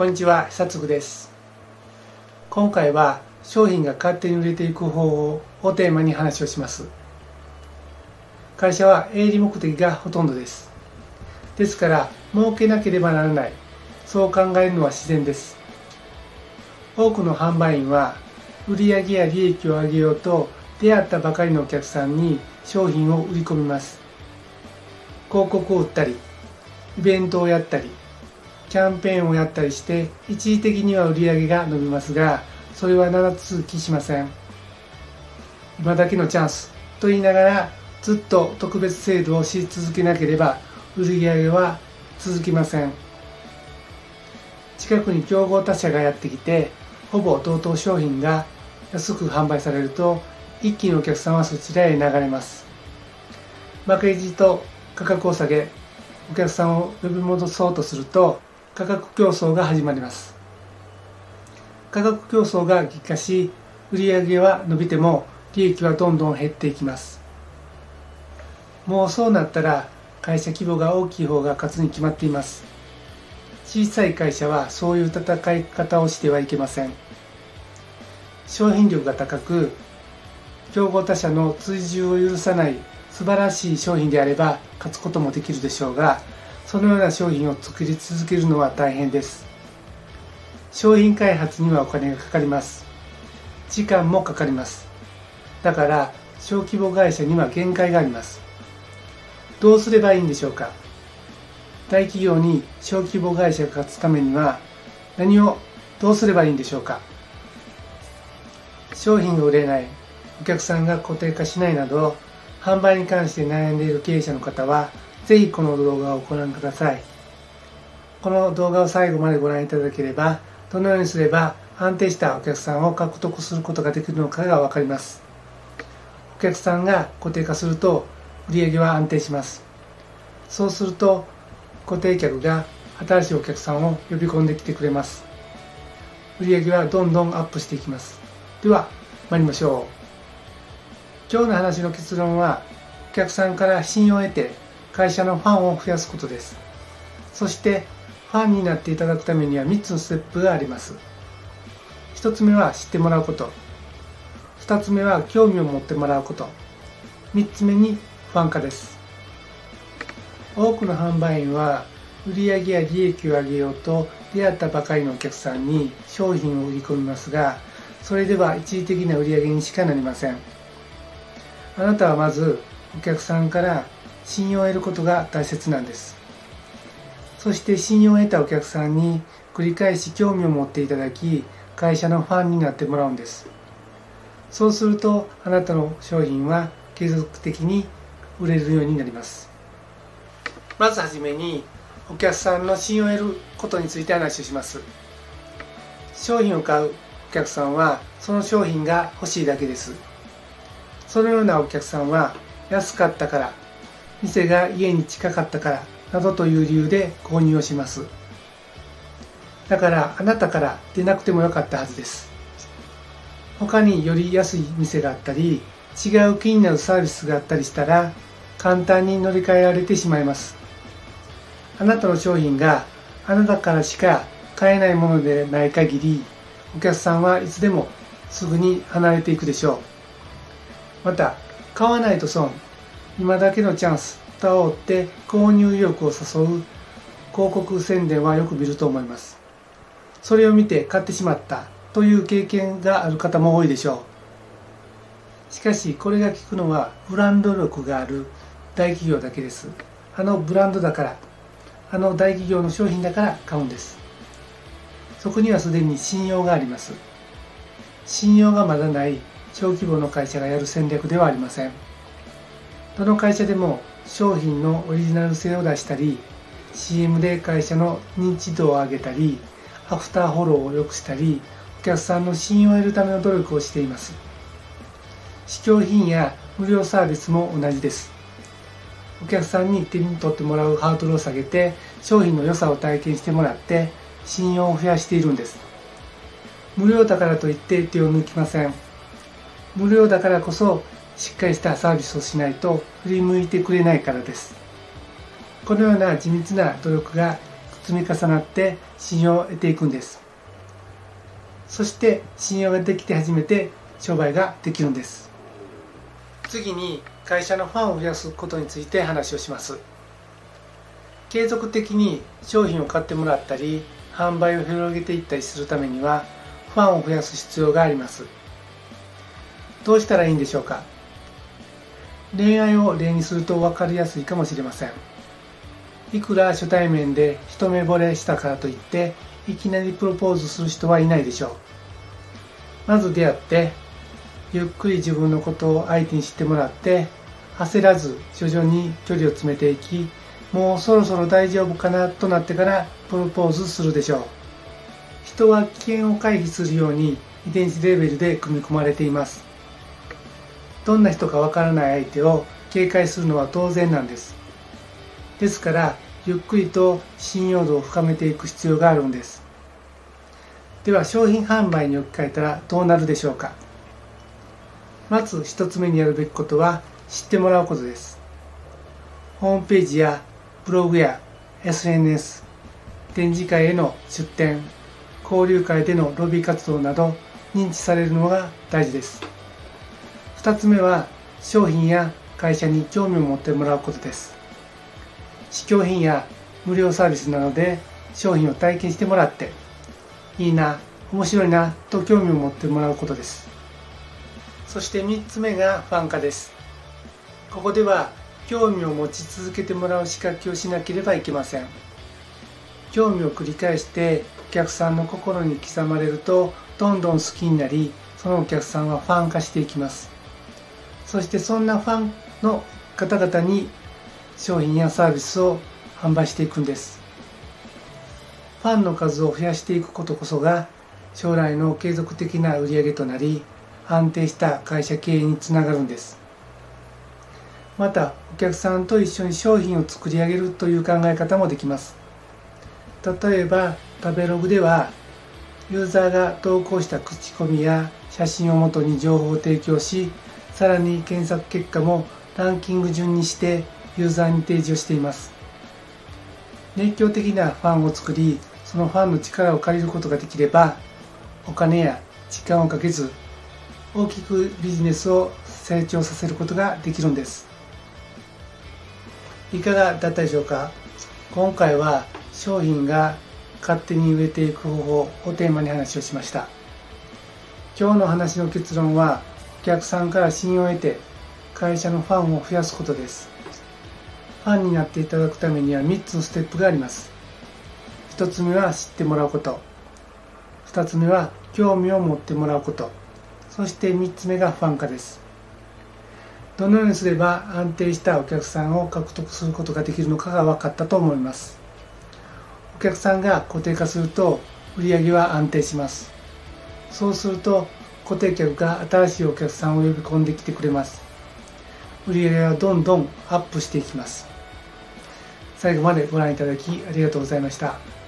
こんにちは久津です。今回は商品が勝手に売れていく方法をテーマに話をします。会社は営利目的がほとんどです。ですから儲けなければならない。そう考えるのは自然です。多くの販売員は売上や利益を上げようと出会ったばかりのお客さんに商品を売り込みます。広告を売ったりイベントをやったりキャンペーンをやったりして一時的には売り上げが伸びますがそれは長続きしません。今だけのチャンスと言いながらずっと特別制度をし続けなければ売り上げは続きません。近くに競合他社がやってきてほぼ同等商品が安く販売されると一気にお客さんはそちらへ流れます。負けじと価格を下げお客さんを呼び戻そうとすると価格競争が始まります。価格競争が激化し売上は伸びても利益はどんどん減っていきます。もうそうなったら会社規模が大きい方が勝つに決まっています。小さい会社はそういう戦い方をしてはいけません。商品力が高く競合他社の追従を許さない素晴らしい商品であれば勝つこともできるでしょうがそのような商品を作り続けるのは大変です。商品開発にはお金がかかります。時間もかかります。だから小規模会社には限界があります。どうすればいいんでしょうか。大企業に小規模会社が勝つためには何をどうすればいいんでしょうか。商品が売れないお客さんが固定化しないなど販売に関して悩んでいる経営者の方はぜひこの動画をご覧ください。この動画を最後までご覧いただければ、どのようにすれば安定したお客さんを獲得することができるのかがわかります。お客さんが固定化すると売上は安定します。そうすると固定客が新しいお客さんを呼び込んできてくれます。売上はどんどんアップしていきます。では、参りましょう。今日の話の結論は、お客さんから信用を得て会社のファンを増やすことです。そしてファンになっていただくためには3つのステップがあります。1つ目は知ってもらうこと。2つ目は興味を持ってもらうこと。3つ目にファン化です。多くの販売員は売上や利益を上げようと出会ったばかりのお客さんに商品を売り込みますがそれでは一時的な売り上げにしかなりません。あなたはまずお客さんから信用を得ることが大切なんです。そして信用を得たお客さんに繰り返し興味を持っていただき会社のファンになってもらうんです。そうするとあなたの商品は継続的に売れるようになります。まずはじめにお客さんの信用を得ることについて話をします。商品を買うお客さんはその商品が欲しいだけです。そのようなお客さんは安かったから店が家に近かったからなどという理由で購入をします。だからあなたから出なくてもよかったはずです。他により安い店があったり違う気になるサービスがあったりしたら簡単に乗り換えられてしまいます。あなたの商品があなたからしか買えないものでない限りお客さんはいつでもすぐに離れていくでしょう。また買わないと損。今だけのチャンスと煽って購入意欲を誘う広告宣伝はよく見ると思います。それを見て買ってしまったという経験がある方も多いでしょう。しかしこれが効くのはブランド力がある大企業だけです。あのブランドだからあの大企業の商品だから買うんです。そこにはすでに信用があります。信用がまだない小規模の会社がやる戦略ではありません。どの会社でも商品のオリジナル性を出したり CM で会社の認知度を上げたりアフターフォローを良くしたりお客さんの信用を得るための努力をしています。試供品や無料サービスも同じです。お客さんに手に取ってもらうハードルを下げて商品の良さを体験してもらって信用を増やしているんです。無料だからといって手を抜きません。無料だからこそしっかりしたサービスをしないと振り向いてくれないからです。このような地道な努力が積み重なって信用を得ていくんです。そして信用ができて初めて商売ができるんです。次に会社のファンを増やすことについて話をします。継続的に商品を買ってもらったり販売を広げていったりするためにはファンを増やす必要があります。どうしたらいいんでしょうか？恋愛を例にすると分かりやすいかもしれません。いくら初対面で一目惚れしたからといっていきなりプロポーズする人はいないでしょう。まず出会ってゆっくり自分のことを相手に知ってもらって焦らず徐々に距離を詰めていきもうそろそろ大丈夫かなとなってからプロポーズするでしょう。人は危険を回避するように遺伝子レベルで組み込まれています。どんな人かわからない相手を警戒するのは当然なんです。ですからゆっくりと信用度を深めていく必要があるんです。では商品販売に置き換えたらどうなるでしょうか。まず1つ目にやるべきことは知ってもらうことです。ホームページやブログや SNS 展示会への出展交流会でのロビー活動など認知されるのが大事です。2つ目は商品や会社に興味を持ってもらうことです。試供品や無料サービスなどで商品を体験してもらっていいな面白いなと興味を持ってもらうことです。そして3つ目がファン化です。ここでは興味を持ち続けてもらう仕掛けをしなければいけません。興味を繰り返してお客さんの心に刻まれるとどんどん好きになりそのお客さんはファン化していきます。そしてそんなファンの方々に商品やサービスを販売していくんです。ファンの数を増やしていくことこそが将来の継続的な売り上げとなり安定した会社経営につながるんです。またお客さんと一緒に商品を作り上げるという考え方もできます。例えば食べログではユーザーが投稿した口コミや写真をもとに情報を提供しさらに検索結果もランキング順にしてユーザーに提示をしています。熱狂的なファンを作りそのファンの力を借りることができればお金や時間をかけず大きくビジネスを成長させることができるんです。いかがだったでしょうか？今回は商品が勝手に植えていく方法をテーマに話をしました。今日の話の結論はお客さんから信用を得て会社のファンを増やすことです。ファンになっていただくためには3つのステップがあります。1つ目は知ってもらうこと。2つ目は興味を持ってもらうこと。そして3つ目がファン化です。どのようにすれば安定したお客さんを獲得することができるのかが分かったと思います。お客さんが固定化すると売り上げは安定します。そうすると固定客が新しいお客さんを呼び込んできてくれます売上はどんどんアップしていきます最後までご覧いただきありがとうございました。